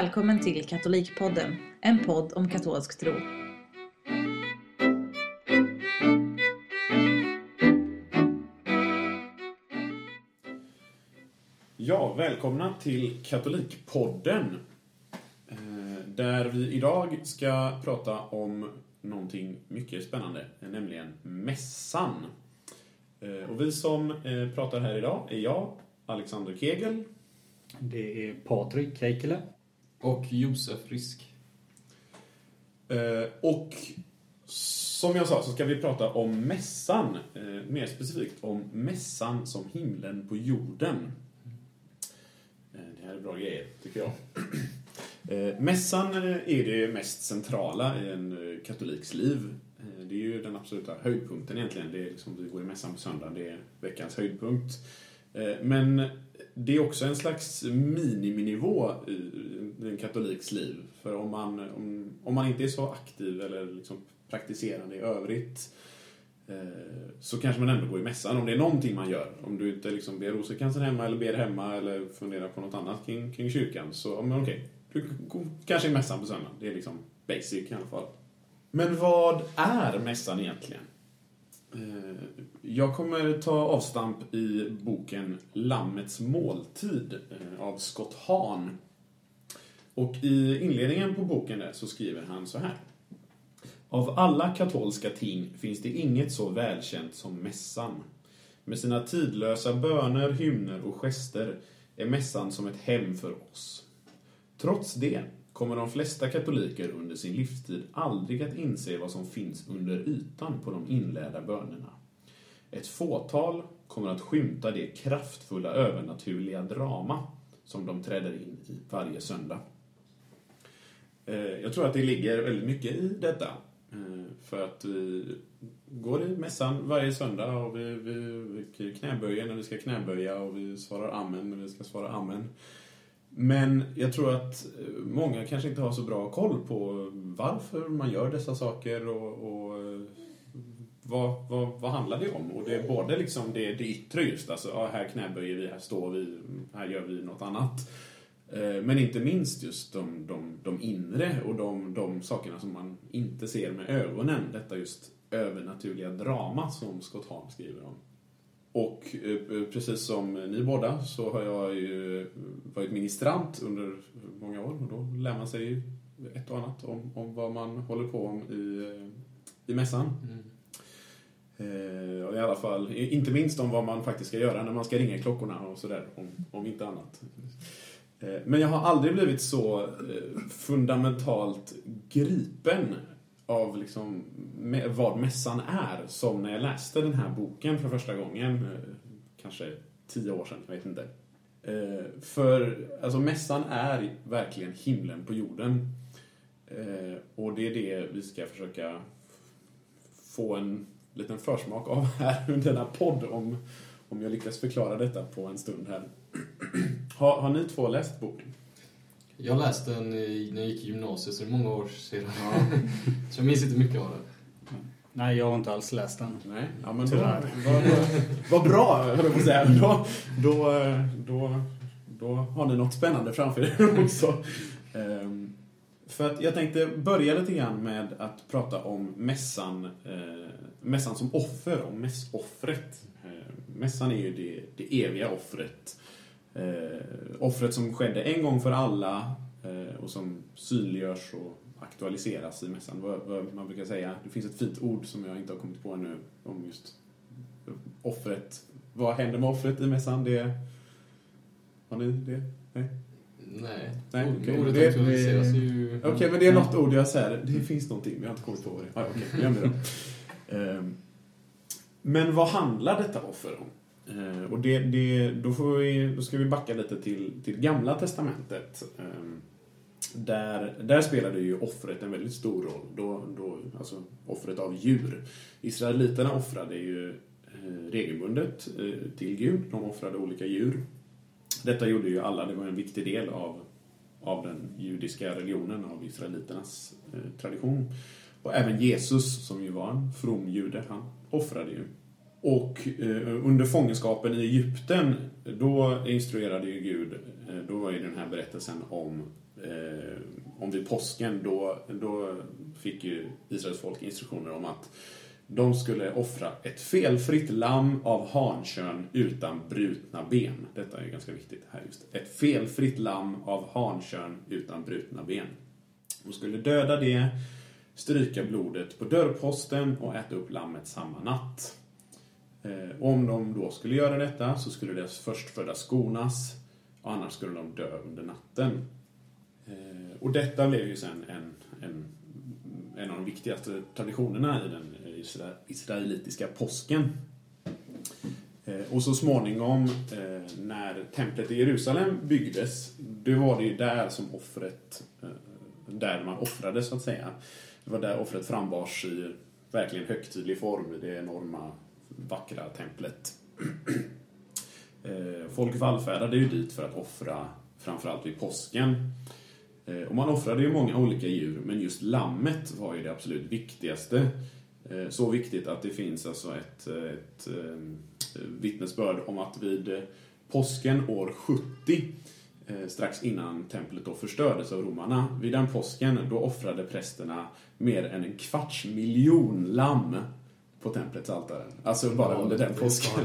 Välkommen till Katolikpodden, en podd om katolsk tro. Ja, välkomna till Katolikpodden. Eh, Där vi idag ska prata om någonting mycket spännande, nämligen mässan. Eh, Och vi som eh, pratar här idag är jag, Alexander Kegel. Det är Patrik Heikkilä. Och Josef Risk. Eh, Och som jag sa så ska vi prata om mässan. eh, Mer specifikt om mässan som himlen på jorden. Eh, Det här är bra grejer, tycker jag. Eh, Mässan eh, är det mest centrala i en eh, katoliks liv. Eh, Det är ju den absoluta höjdpunkten egentligen. Det är liksom, vi går i mässan på söndag, det är veckans höjdpunkt. Eh, Men det är också en slags miniminivå i en katoliks liv. För om man, om, om man inte är så aktiv eller liksom praktiserande i övrigt eh, så kanske man ändå går i mässan om det är någonting man gör. Om du inte liksom ber rosenkransen hemma eller ber hemma eller funderar på något annat kring, kring kyrkan så, ja, men okej, du går kanske i mässan på söndagen. Det är liksom basic i alla fall. Men vad är mässan egentligen? Eh, jag kommer ta avstamp i boken Lammets måltid eh, av Scott Hahn. Och i inledningen på boken där så skriver han så här. Av alla katolska ting finns det inget så välkänt som mässan. Med sina tidlösa böner, hymner och gester är mässan som ett hem för oss. Trots det kommer de flesta katoliker under sin livstid aldrig att inse vad som finns under ytan på de inlärda bönerna. Ett fåtal kommer att skymta det kraftfulla övernaturliga drama som de träder in i varje söndag. Eh, jag tror att det ligger väldigt mycket i detta. Eh, för att vi går i mässan varje söndag och vi, vi, vi knäböjer när vi ska knäböja och vi svarar amen när vi ska svara amen. Men jag tror att eh, många kanske inte har så bra koll på varför man gör dessa saker och, och eh, vad, vad, vad handlar det om? Och det är både liksom det, det yttre just, alltså ja, här knäböjer vi, här står vi, här gör vi något annat. Eh, men inte minst just de, de, de inre och de, de sakerna som man inte ser med ögonen. Detta just övernaturliga drama som Scott Holm skriver om. Och eh, precis som ni båda så har jag ju varit ministrant under många år och då lär man sig ju ett och annat om, om vad man håller på om i, eh, i mässan. Eh, och I alla fall, inte minst om vad man faktiskt ska göra när man ska ringa klockorna och sådär, om, om inte annat. Eh, Men jag har aldrig blivit så eh, fundamentalt gripen av liksom vad mässan är som när jag läste den här boken för första gången, eh, kanske tio år sedan, jag vet inte. Eh, för alltså mässan är verkligen himlen på jorden. Eh, och det är det vi ska försöka få en liten försmak av här under denna podd om, om jag lyckas förklara detta på en stund här. Har, har ni två läst boken? Jag läste den i, när jag gick i gymnasiet, så det är många år sedan. så jag minns inte mycket av den. Nej, jag har inte alls läst den. Nej, ja, men då, Tyvärr. vad, bra, höll jag på att säga. Då, då, då, då har ni något spännande framför er också. Ehm, för att jag tänkte börja lite grann med att prata om mässan, eh, mässan som offer, om mässoffret. Eh, mässan är ju det, det eviga offret. Eh, offret som skedde en gång för alla eh, och som synliggörs och aktualiseras i mässan. Vad, vad man brukar säga, det finns ett fint ord som jag inte har kommit på ännu om just offret. Vad händer med offret i mässan? Det... Har ni det? Nej? Nej. Nej. Ordet Det- aktualiseras ju... Okej, men det är något ord jag säger. Det finns någonting, men jag har inte kommit på vad det är. Ah, okej, glöm det då. Ehm, Men vad handlar detta offer om? Eh, Och det, det, då, får vi, då ska vi backa lite till, till Gamla Testamentet. Ehm, där, där spelade ju offret en väldigt stor roll. Då, då, alltså offret av djur. Israeliterna offrade ju eh, regelbundet eh, till Gud. De offrade olika djur. Detta gjorde ju alla, det var en viktig del av, av den judiska religionen, av israeliternas eh, tradition. Och även Jesus, som ju var en from jude, han offrade ju. Och eh, under fångenskapen i Egypten, då instruerade ju Gud, eh, då var ju den här berättelsen om eh, om vid påsken, då, då fick ju Israels folk instruktioner om att de skulle offra ett felfritt lamm av hankön utan brutna ben. Detta är ju ganska viktigt här just. Ett felfritt lamm av hankön utan brutna ben. De skulle döda det, stryka blodet på dörrposten och äta upp lammet samma natt. Eh, om de då skulle göra detta så skulle deras förstfödda skonas och annars skulle de dö under natten. Eh, och detta blev ju sen en, en, en av de viktigaste traditionerna i den isra- israelitiska påsken. Eh, och så småningom eh, när templet i Jerusalem byggdes, då var det ju där som offret, eh, där man offrade så att säga. Det var där offret frambars i verkligen högtidlig form i det enorma vackra templet. Eh, folk vallfärdade ju dit för att offra framförallt vid påsken. Eh, och man offrade ju många olika djur, men just lammet var ju det absolut viktigaste. Eh, så viktigt att det finns alltså ett, ett vittnesbörd om att vid påsken år 70, strax innan templet då förstördes av romarna, vid den påsken då offrade prästerna mer än en kvarts miljon lamm på templets altare. Alltså bara under den påsken.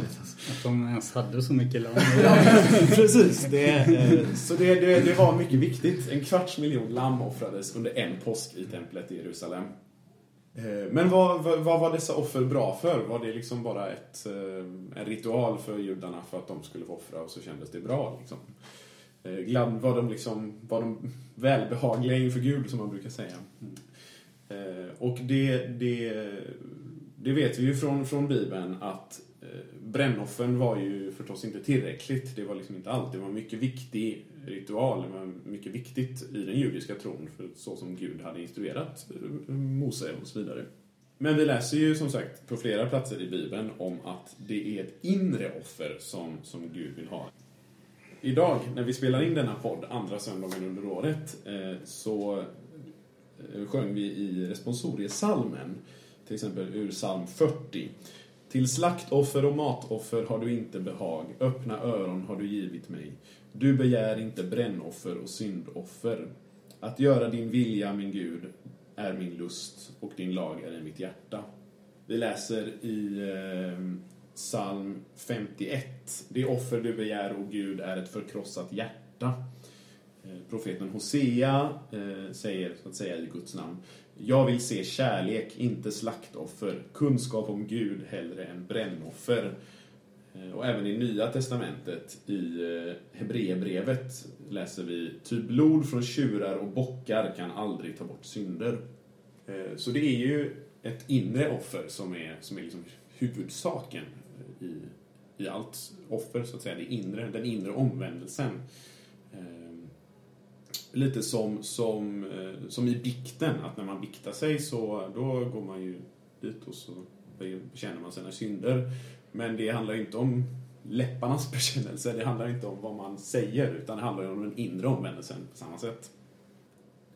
Att de ens hade så mycket lamm. Precis, det, eh, så det, det, det var mycket viktigt. En kvarts miljon lamm offrades under en påsk i templet i Jerusalem. Eh, Men vad, vad, vad var dessa offer bra för? Var det liksom bara ett, eh, en ritual för judarna för att de skulle få offra och så kändes det bra? Liksom? Glad, var, de liksom, var de välbehagliga inför Gud, som man brukar säga? Eh, Och det, det, det vet vi ju från, från Bibeln att eh, brännoffren var ju förstås inte tillräckligt. Det var liksom inte allt. Det var en mycket viktig ritual. Det var mycket viktigt i den judiska tron, för så som Gud hade instruerat eh, Mose och så vidare. Men vi läser ju som sagt på flera platser i Bibeln om att det är ett inre offer som, som Gud vill ha. Idag, när vi spelar in denna podd, andra söndagen under året, eh, så eh, sjöng vi i responsoriesalmen, till exempel ur psalm 40. Till slaktoffer och matoffer har du inte behag, öppna öron har du givit mig. Du begär inte brännoffer och syndoffer. Att göra din vilja, min Gud, är min lust och din lag är i mitt hjärta. Vi läser i eh, psalm 51. Det offer du begär, o Gud, är ett förkrossat hjärta. Eh, Profeten Hosea eh, säger, så att säga, i Guds namn. Jag vill se kärlek, inte slaktoffer, kunskap om Gud hellre än brännoffer. Eh, och även i Nya Testamentet, i eh, Hebreerbrevet, läser vi Ty blod från tjurar och bockar kan aldrig ta bort synder. Eh, så det är ju ett inre offer som är, som är liksom huvudsaken i, i allt offer, så att säga. Det inre, den inre omvändelsen. Lite som, som, eh, som i bikten, att när man biktar sig så då går man ju dit och så bekänner man sina synder. Men det handlar ju inte om läpparnas bekännelse, det handlar inte om vad man säger, utan det handlar ju om den inre omvändelsen på samma sätt.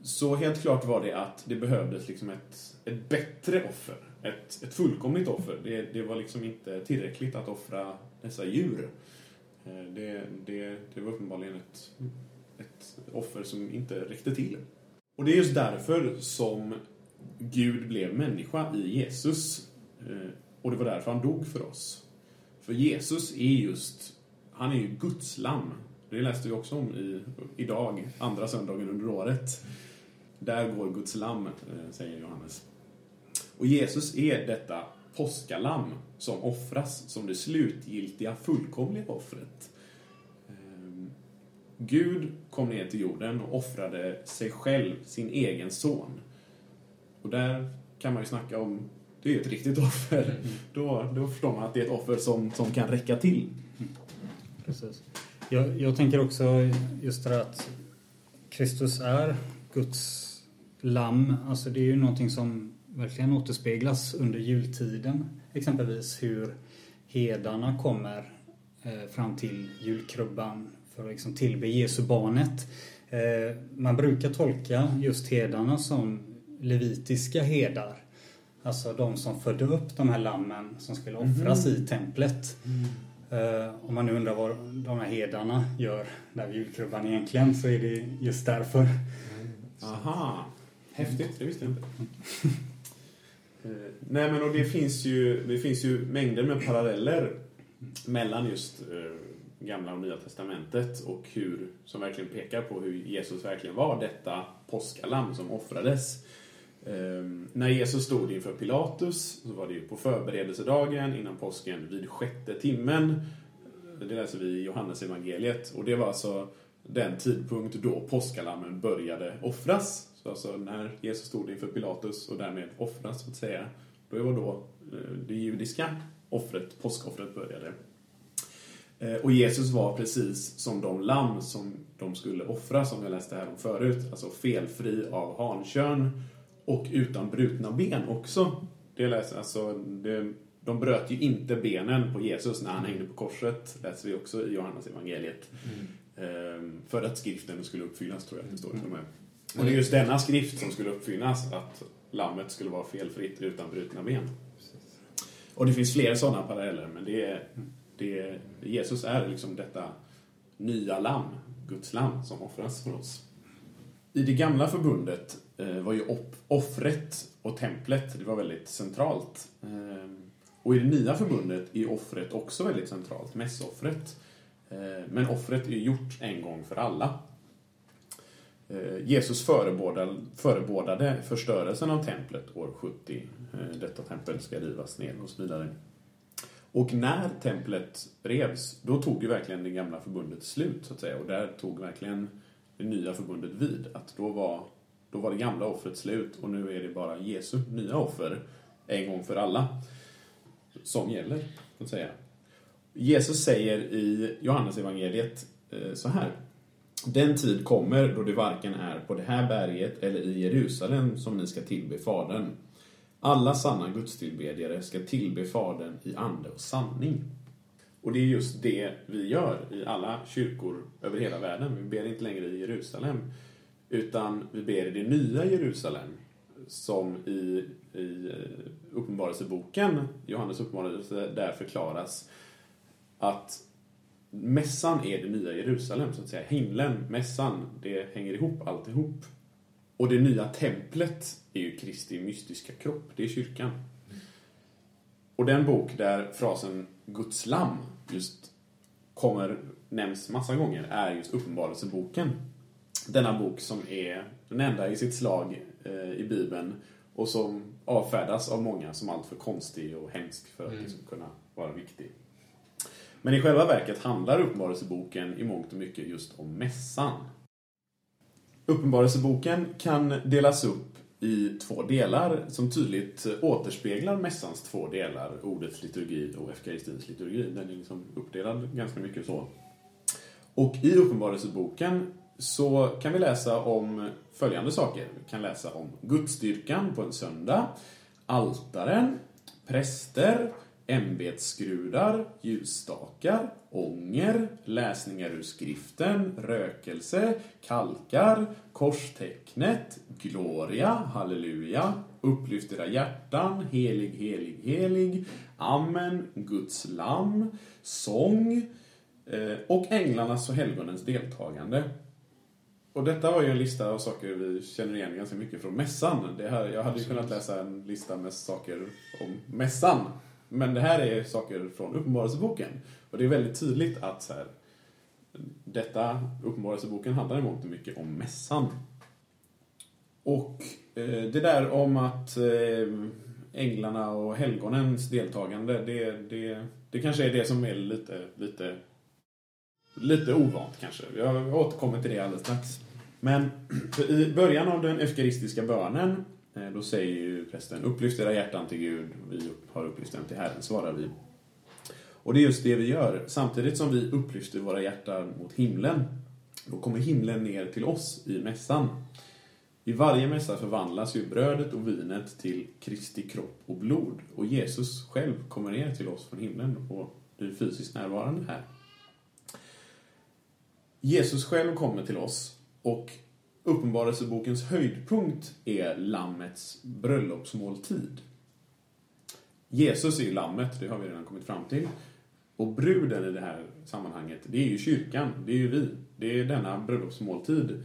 Så helt klart var det att det behövdes liksom ett, ett bättre offer, ett, ett fullkomligt offer. Det, det var liksom inte tillräckligt att offra dessa djur. Eh, det, det, det var uppenbarligen ett, ett offer som inte räckte till. Och det är just därför som Gud blev människa i Jesus. Eh, och det var därför han dog för oss. För Jesus är just, han är ju Guds lamm. Det läste vi också om i, idag, andra söndagen under året. Där går Guds lamm, eh, säger Johannes. Och Jesus är detta påskalamm som offras som det slutgiltiga, fullkomliga offret. Gud kom ner till jorden och offrade sig själv, sin egen son. Och där kan man ju snacka om, det är ett riktigt offer. Då, då förstår man att det är ett offer som, som kan räcka till. Precis. Jag, jag tänker också just det att Kristus är Guds lamm. Alltså det är ju någonting som verkligen återspeglas under jultiden. Exempelvis hur hedarna kommer eh, fram till julkrubban för att liksom tillbe Jesu barnet. Eh, man brukar tolka just hedarna som levitiska herdar. Alltså de som födde upp de här lammen som skulle offras i templet. Eh, om man nu undrar vad de här hedarna gör där vid julkrubban egentligen så är det just därför. Aha, häftigt. Det visste jag inte. Eh, Nej, men och det finns ju, det finns ju mängder med paralleller mellan just Gamla och Nya Testamentet och hur, som verkligen pekar på hur Jesus verkligen var detta påskalamm som offrades. Eh, när Jesus stod inför Pilatus så var det ju på förberedelsedagen innan påsken vid sjätte timmen. Det läser vi i Johannes evangeliet och det var alltså den tidpunkt då påskalammen började offras. Så alltså när Jesus stod inför Pilatus och därmed offras, så att säga, då var då eh, det judiska offret, påskoffret började. Eh, Och Jesus var precis som de lamm som de skulle offra, som jag läste här om förut. Alltså felfri av hankön och utan brutna ben också. Det läser, alltså, det, de bröt ju inte benen på Jesus när han hängde på korset, läser vi också i Johannes evangeliet. Ehm, För att skriften skulle uppfyllas, tror jag att det står. till och det är just denna skrift som skulle uppfyllas, att lammet skulle vara felfritt utan brutna ben. Och det finns fler sådana paralleller, men det är, det Jesus är liksom detta nya lamm, Guds lamm, som offras för oss. I det gamla förbundet eh, var ju offret och templet det var väldigt centralt. Eh, och i det nya förbundet är offret också väldigt centralt, mässoffret. Eh, men offret är gjort en gång för alla. Jesus förebådade, förebådade förstörelsen av templet år 70. Detta tempel ska rivas ner och så vidare. Och när templet revs, då tog ju verkligen det gamla förbundet slut, så att säga. Och där tog verkligen det nya förbundet vid. Att då var, då var det gamla offret slut och nu är det bara Jesu nya offer, en gång för alla, som gäller, så att säga. Jesus säger i Johannes evangeliet eh, så här. Den tid kommer då det varken är på det här berget eller i Jerusalem som ni ska tillbe Fadern. Alla sanna gudstillbedjare ska tillbe Fadern i ande och sanning. Och det är just det vi gör i alla kyrkor över hela världen. Vi ber inte längre i Jerusalem, utan vi ber i det nya Jerusalem som i, i eh, Uppenbarelseboken, Johannes uppenbarelse, där förklaras att mässan är det nya Jerusalem, så att säga. Himlen, mässan, det hänger ihop alltihop. Och det nya templet är ju Kristi mystiska kropp, det är kyrkan. Och den bok där frasen Guds lamm just kommer, nämns massa gånger, är just Uppenbarelseboken. Denna bok som är den enda i sitt slag eh, i Bibeln och som avfärdas av många som alltför konstig och hemsk för att liksom kunna vara viktig. Men i själva verket handlar Uppenbarelseboken i mångt och mycket just om mässan. Uppenbarelseboken kan delas upp i två delar som tydligt återspeglar mässans två delar, ordets liturgi och eukaristins liturgi. Den är liksom uppdelad ganska mycket så. Och i Uppenbarelseboken så kan vi läsa om följande saker. Vi kan läsa om Gudsdyrkan på en söndag, altaren, präster, ämbetsskrudar, ljusstakar, ånger, läsningar ur skriften, rökelse, kalkar, korstecknet, gloria, halleluja, upplyft era hjärtan, helig, helig, helig, amen, Guds lamm, sång eh, och änglarnas och helgonens deltagande. Och detta var ju en lista av saker vi känner igen ganska mycket från mässan. Det här, jag hade ju kunnat läsa en lista med saker om mässan. Men det här är saker från Uppenbarelseboken. Och det är väldigt tydligt att så här, detta, Uppenbarelseboken handlar i mångt och mycket om mässan. Och eh, det där om att eh, änglarna och helgonens deltagande, det, det, det kanske är det som är lite, lite, lite ovant kanske. Jag återkommer till det alldeles strax. Men i början av den eukaristiska bönen Eh, då säger ju prästen, upplyft era hjärtan till Gud, vi har upplyft dem till Herren, svarar vi. Och det är just det vi gör. Samtidigt som vi upplyfter våra hjärtan mot himlen, då kommer himlen ner till oss i mässan. I varje mässa förvandlas ju brödet och vinet till Kristi kropp och blod. Och Jesus själv kommer ner till oss från himlen och blir fysiskt närvarande här. Jesus själv kommer till oss och Uppenbarelsebokens höjdpunkt är Lammets bröllopsmåltid. Jesus är ju Lammet, det har vi redan kommit fram till. Och bruden i det här sammanhanget, det är ju kyrkan, det är ju vi. Det är denna bröllopsmåltid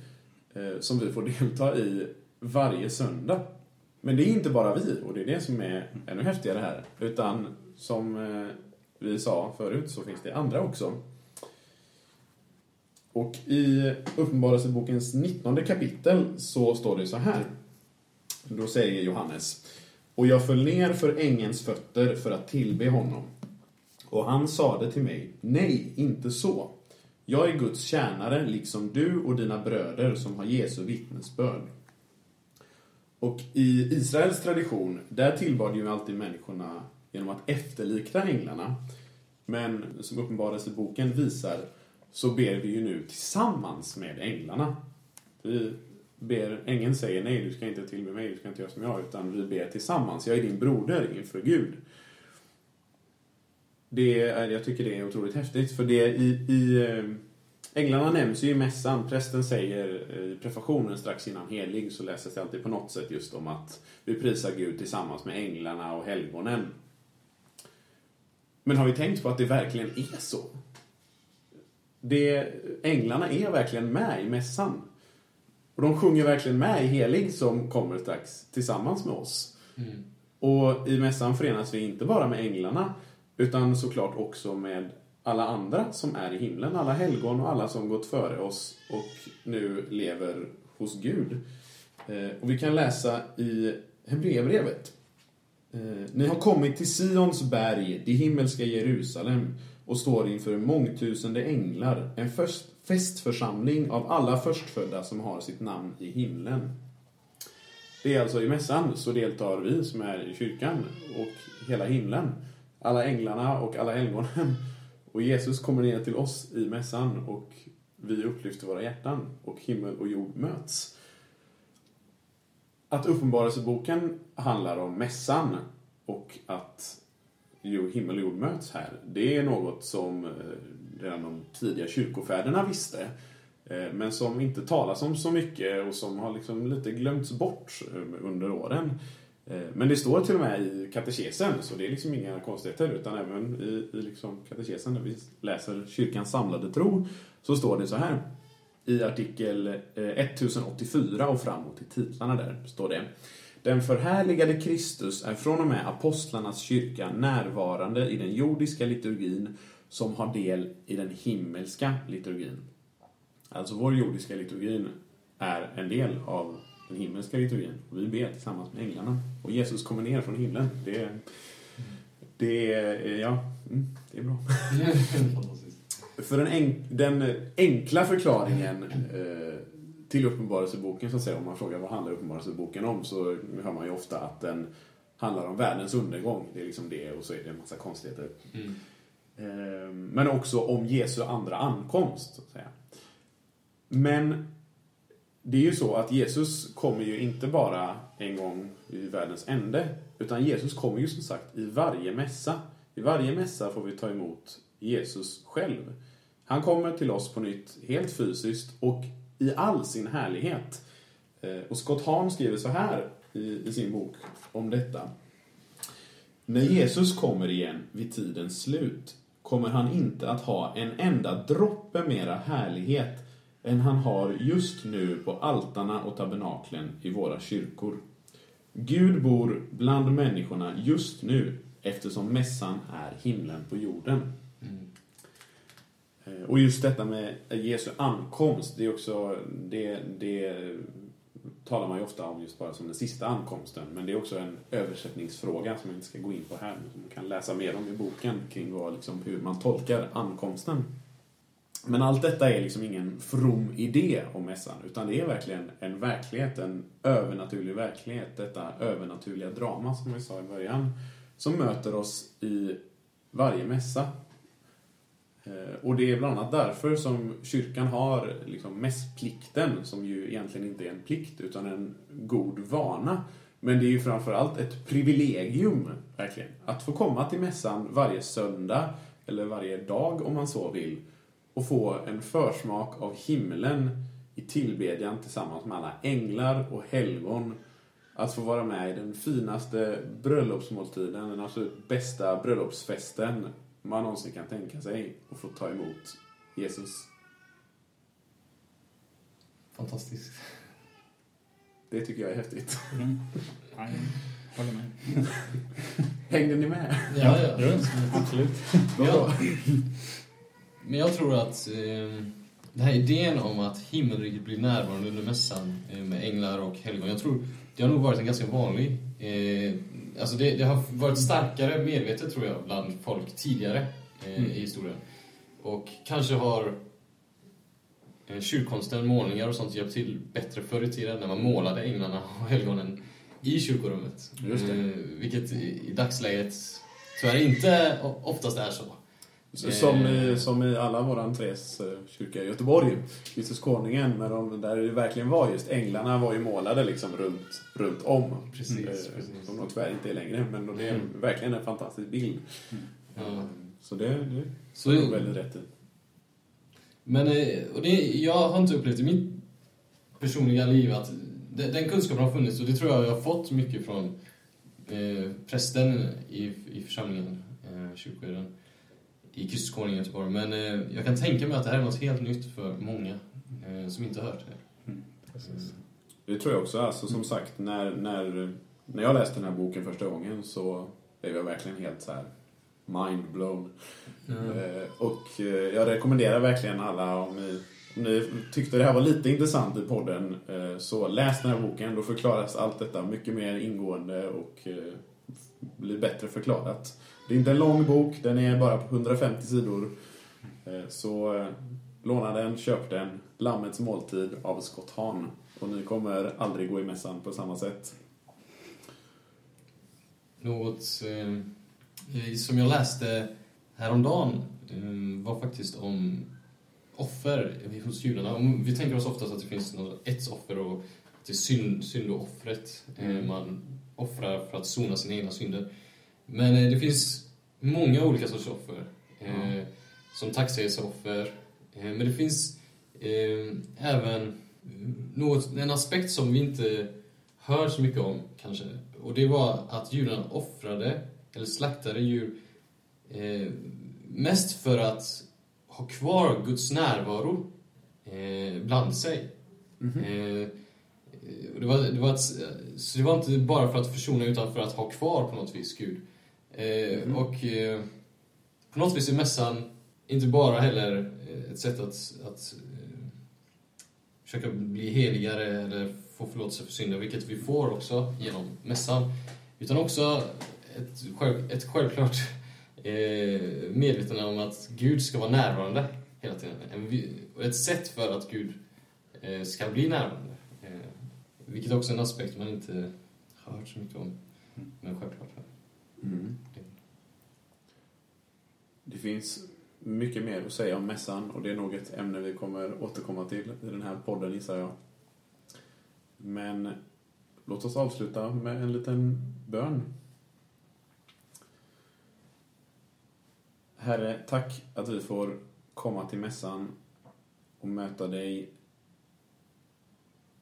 eh, som vi får delta i varje söndag. Men det är inte bara vi, och det är det som är ännu häftigare här. Utan som eh, vi sa förut så finns det andra också. Och i Uppenbarelsebokens 19 kapitel så står det så här. Då säger Johannes. Och jag föll ner för ängens fötter för att tillbe honom. Och han sade till mig, nej, inte så. Jag är Guds tjänare, liksom du och dina bröder som har Jesu vittnesbörd. Och i Israels tradition, där tillbad ju alltid människorna genom att efterlikna änglarna. Men som Uppenbarelseboken visar så ber vi ju nu tillsammans med änglarna. Vi ber, ängeln säger nej, du ska inte tillbe mig, du ska inte göra som jag, utan vi ber tillsammans. Jag är din broder inför Gud. Det är, jag tycker det är otroligt häftigt, för det i, i eh, Änglarna nämns ju i mässan. Prästen säger eh, i prefationen strax innan helig så läses det alltid på något sätt just om att vi prisar Gud tillsammans med änglarna och helgonen. Men har vi tänkt på att det verkligen är så? Det, änglarna är verkligen med i mässan. Och de sjunger verkligen med i helig som kommer strax tillsammans med oss. Mm. Och i mässan förenas vi inte bara med änglarna utan såklart också med alla andra som är i himlen, alla helgon och alla som gått före oss och nu lever hos Gud. Eh, och vi kan läsa i Hebreerbrevet. Eh, Ni har kommit till Sions berg, det himmelska Jerusalem och står inför mångtusende änglar, en först festförsamling av alla förstfödda som har sitt namn i himlen. Det är alltså i mässan så deltar vi som är i kyrkan och hela himlen, alla änglarna och alla helgonen. Och Jesus kommer ner till oss i mässan och vi upplyfter våra hjärtan och himmel och jord möts. Att Uppenbarelseboken handlar om mässan och att jo, himmel och jord möts här, det är något som eh, redan de tidiga kyrkofäderna visste. Eh, men som inte talas om så mycket och som har liksom lite glömts bort eh, under åren. Men det står till och med i katekesen, så det är liksom inga konstigheter. Utan även i, i liksom katekesen, när vi läser kyrkans samlade tro, så står det så här. I artikel 1084 och framåt i titlarna där står det. Den förhärligade Kristus är från och med apostlarnas kyrka närvarande i den jordiska liturgin som har del i den himmelska liturgin. Alltså vår jordiska liturgin är en del av den himmelska liturgin. Och vi ber tillsammans med änglarna. Och Jesus kommer ner från himlen. Det är, det ja, mm, det är bra. För den, enk, den enkla förklaringen eh, till Uppenbarelseboken, så att säga, om man frågar vad handlar Uppenbarelseboken om, så hör man ju ofta att den handlar om världens undergång. Det är liksom det, och så är det en massa konstigheter. Mm. Eh, men också om Jesu andra ankomst, så att säga. Men det är ju så att Jesus kommer ju inte bara en gång i världens ände, utan Jesus kommer ju som sagt i varje mässa. I varje mässa får vi ta emot Jesus själv. Han kommer till oss på nytt, helt fysiskt och i all sin härlighet. Eh, och Scott Hahn skriver så här i, i sin bok om detta. När Jesus kommer igen vid tidens slut kommer han inte att ha en enda droppe mera härlighet än han har just nu på altarna och tabernaklen i våra kyrkor. Gud bor bland människorna just nu eftersom mässan är himlen på jorden. Mm. Eh, och just detta med Jesu ankomst, det är också, det, det talar man ju ofta om just bara som den sista ankomsten. Men det är också en översättningsfråga som jag inte ska gå in på här, men som man kan läsa mer om i boken kring vad, liksom, hur man tolkar ankomsten. Men allt detta är liksom ingen from idé om mässan, utan det är verkligen en verklighet, en övernaturlig verklighet. Detta övernaturliga drama som vi sa i början, som möter oss i varje mässa. Eh, och det är bland annat därför som kyrkan har liksom mässplikten, som ju egentligen inte är en plikt utan en god vana. Men det är ju framförallt ett privilegium, verkligen, att få komma till mässan varje söndag, eller varje dag om man så vill, och få en försmak av himlen i tillbedjan tillsammans med alla änglar och helgon. Att få vara med i den finaste bröllopsmåltiden, den absolut bästa bröllopsfesten man någonsin kan tänka sig att få ta emot Jesus. Fantastiskt. Det tycker jag är häftigt. Mm. Håller med. Hängde ni med? Ja, ja. Absolut. Men jag, men jag tror att eh, den här idén om att himmelriket blir närvarande under mässan eh, med änglar och helgon, jag tror det har nog varit en ganska vanlig... Eh, alltså det, det har varit starkare medvetet tror jag bland folk tidigare eh, Mm. i historien. Och kanske har eh, kyrkkonsten, målningar och sånt hjälpt till bättre förr i tiden när man målade änglarna och helgonen i kyrkorummet. Just det. Eh, vilket i, i dagsläget tyvärr inte oftast är så. Så- Som i, som i alla våra entrés eh, kyrka i Göteborg, Jesus Konungen, med de, där det verkligen var just änglarna var ju målade liksom runt, runt om. Precis, Eh, precis. Som de tyvärr inte är längre, men det är Mm. verkligen en fantastisk bild. Ja. Så det, det Så, är väldigt rätt i. Men eh, och det, jag har inte upplevt i mitt personliga liv att de- den kunskapen har funnits och det tror jag jag har fått mycket från eh, prästen i, i församlingen, eh, kyrkoherden, i Kristus Konung i Göteborg. Men eh, jag kan tänka mig att det här är något helt nytt för många eh, som inte har hört det. Precis. Det tror jag också. Alltså, som sagt, när, när, när jag läste den här boken första gången så blev jag verkligen helt så här mind-blown. Eh, och eh, jag rekommenderar verkligen alla om ni, om ni tyckte det här var lite intressant i podden eh, så läs den här boken. Då förklaras allt detta mycket mer ingående och blir bättre förklarat. Det är inte en lång bok, den är bara på 150 sidor. Eh, så eh, låna den, köp den. Lammets måltid av Scott Hahn. Och ni kommer aldrig gå i mässan på samma sätt. Något eh, som jag läste häromdagen eh, var faktiskt om offer hos judarna. Om vi tänker oss oftast att det finns något, ett offer och att det är synd, syndoffret eh, Mm. man offrar för att sona sina egna synder. Men eh, det finns många olika sorters offer. Eh, Som tacksägelseoffer. Eh, men det finns även något, en aspekt som vi inte hör så mycket om kanske. Och det var att judarna offrade, eller slaktade djur eh, mest för att ha kvar Guds närvaro eh, bland sig. Eh, och det var, det var ett, så det var inte bara för att försona utan för att ha kvar på något vis Gud. Eh, Mhm. Och eh, på något vis är mässan inte bara heller eh, ett sätt att, att försöka bli heligare eller få förlåtelse för synder, vilket vi får också genom mässan. Utan också ett, själv, ett självklart eh, medvetande om att Gud ska vara närvarande hela tiden. En, ett sätt för att Gud eh, ska bli närvarande. Eh, vilket också är en aspekt man inte har hört så mycket om. Men självklart. Mm. Det finns mycket mer att säga om mässan och det är nog ett ämne vi kommer återkomma till i den här podden gissar jag. Men låt oss avsluta med en liten bön. Herre, tack att vi får komma till mässan och möta dig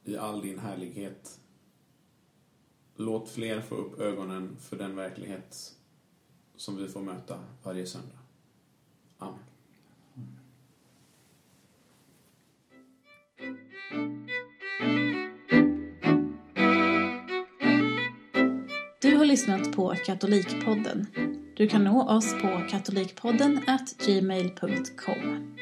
i all din härlighet. Låt fler få upp ögonen för den verklighet som vi får möta varje söndag. Amen. Du har lyssnat på Katolikpodden. Du kan nå oss på katolikpodden gmail.com.